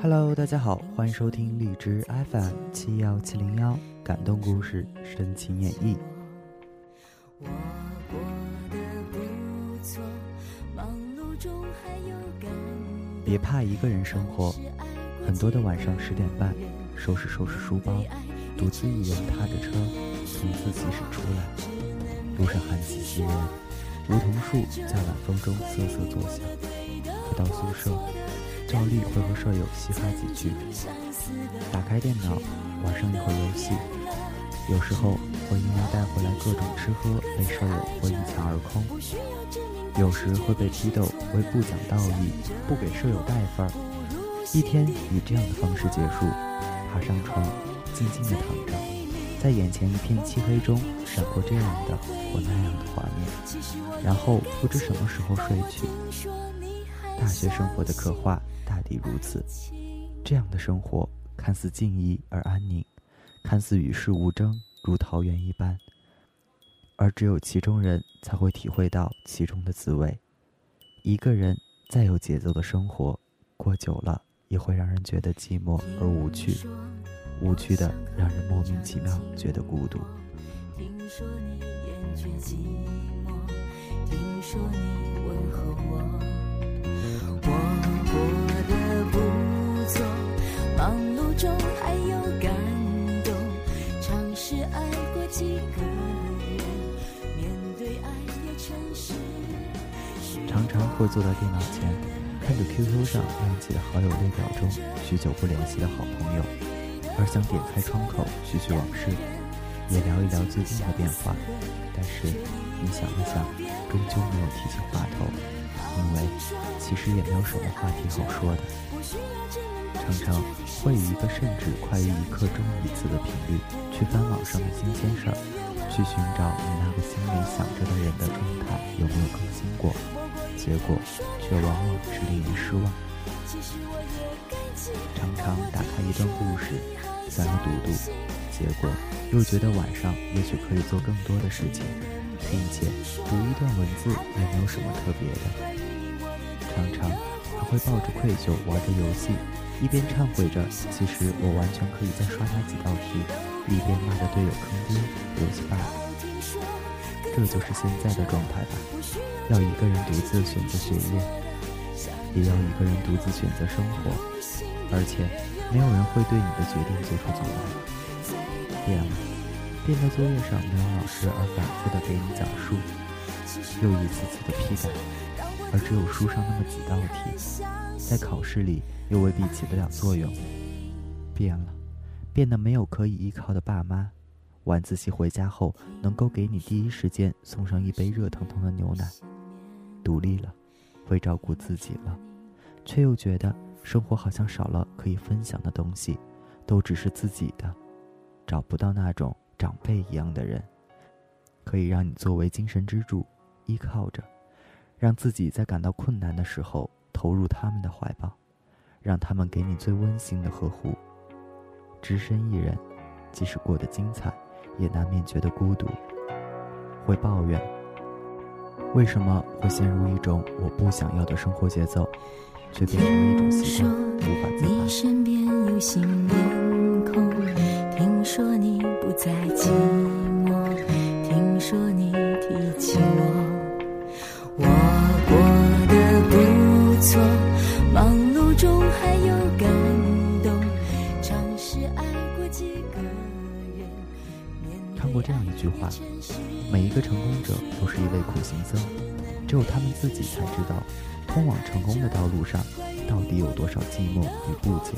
Hello，大家好，欢迎收听荔枝 FM 七幺七零幺感动故事深情演绎。别怕一个人生活，很多的晚上十点半，收拾收拾书包，独自一人踏着车从自习室出来，路上寒气袭人，梧桐树在晚风中瑟瑟作响。回到宿舍。照例会和舍友嘻哈几句，打开电脑玩上一会儿游戏，有时候会因为带回来各种吃喝被舍友会一抢而空，有时会被批斗为不讲道义、不给舍友带份儿。一天以这样的方式结束，爬上床，静静的躺着，在眼前一片漆黑中闪过这样的或那样的画面，然后不知什么时候睡去。大学生活的刻画。大抵如此，这样的生活看似静谧而安宁，看似与世无争，如桃源一般。而只有其中人才会体会到其中的滋味。一个人再有节奏的生活，过久了也会让人觉得寂寞而无趣，无趣的让人莫名其妙觉得孤独。听说你厌倦寂寞，听说你问候我，常常会坐在电脑前，看着 QQ 上亮起的好友列表中许久不联系的好朋友，而想点开窗口叙叙往事，也聊一聊最近的变化。但是你想了想，终究没有提起话头，因为其实也没有什么话题好说的。常常会以一个甚至快于一刻钟一次的频率去翻网上的新鲜事儿，去寻找你那个心里想着的人的状态有没有更新过。结果却往往是令人失望。常常打开一段故事，想要读读，结果又觉得晚上也许可以做更多的事情，并且读一段文字也没有什么特别的。常常还会抱着愧疚玩着游戏，一边忏悔着其实我完全可以再刷他几道题，一边骂着队友坑爹，游戏 bug。这就是现在的状态吧。要一个人独自选择学业，也要一个人独自选择生活，而且没有人会对你的决定做出阻碍。变了，变得作业上没有老师而反复的给你讲述，又一次次的批改，而只有书上那么几道题，在考试里又未必起得了作用。变了，变得没有可以依靠的爸妈。晚自习回家后，能够给你第一时间送上一杯热腾腾的牛奶，独立了，会照顾自己了，却又觉得生活好像少了可以分享的东西，都只是自己的，找不到那种长辈一样的人，可以让你作为精神支柱依靠着，让自己在感到困难的时候投入他们的怀抱，让他们给你最温馨的呵护。只身一人，即使过得精彩。也难免觉得孤独，会抱怨，为什么会陷入一种我不想要的生活节奏，却变成了一种习惯，无法自拔。听说你不再寂寞，听说你提起我，这样一句话：每一个成功者都是一位苦行僧，只有他们自己才知道，通往成功的道路上到底有多少寂寞与不解。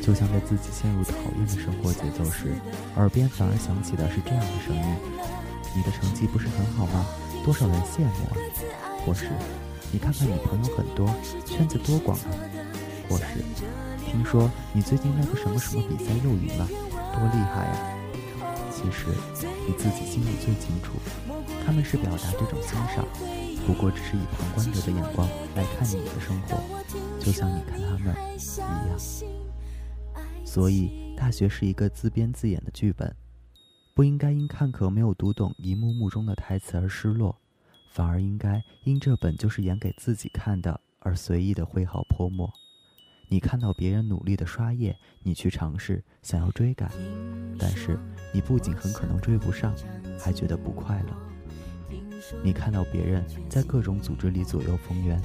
就像在自己陷入讨厌的生活节奏时，耳边反而响起的是这样的声音：“你的成绩不是很好吗？多少人羡慕啊！”或是“你看看你朋友很多，圈子多广啊！”或是“听说你最近那个什么什么比赛又赢了，多厉害呀！”其实你自己心里最清楚，他们是表达这种欣赏，不过只是以旁观者的眼光来看你的生活，就像你看他们一样。所以，大学是一个自编自演的剧本，不应该因看客没有读懂一幕幕中的台词而失落，反而应该因这本就是演给自己看的而随意的挥毫泼墨。你看到别人努力的刷夜，你去尝试想要追赶，但是你不仅很可能追不上，还觉得不快乐。你看到别人在各种组织里左右逢源，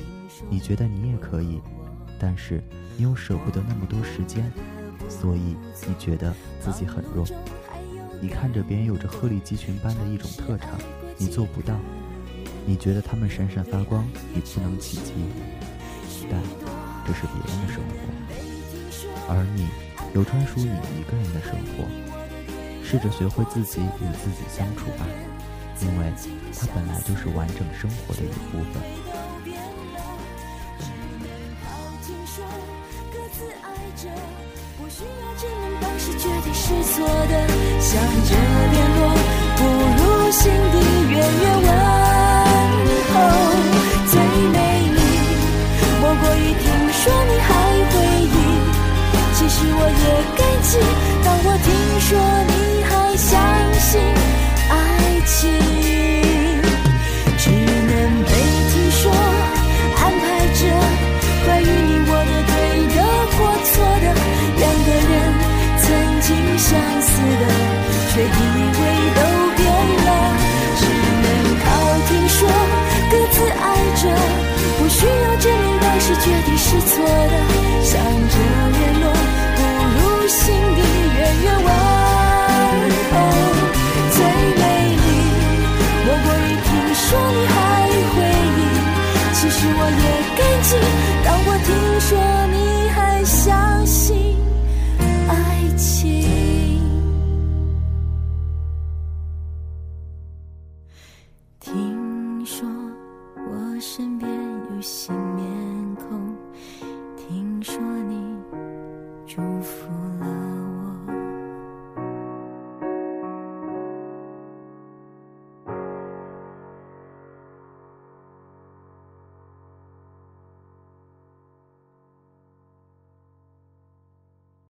你觉得你也可以，但是你又舍不得那么多时间，所以你觉得自己很弱。你看着别人有着鹤立鸡群般的一种特长，你做不到，你觉得他们闪闪发光，你不能企及，但。这是别人的生活，而你有专属你一个人的生活。试着学会自己与自己相处吧，因为它本来就是完整生活的一部分。我也感激。当我听说你还相信爱情，只能被听说安排着关于你我的对的或错的。两个人曾经相似的，却依然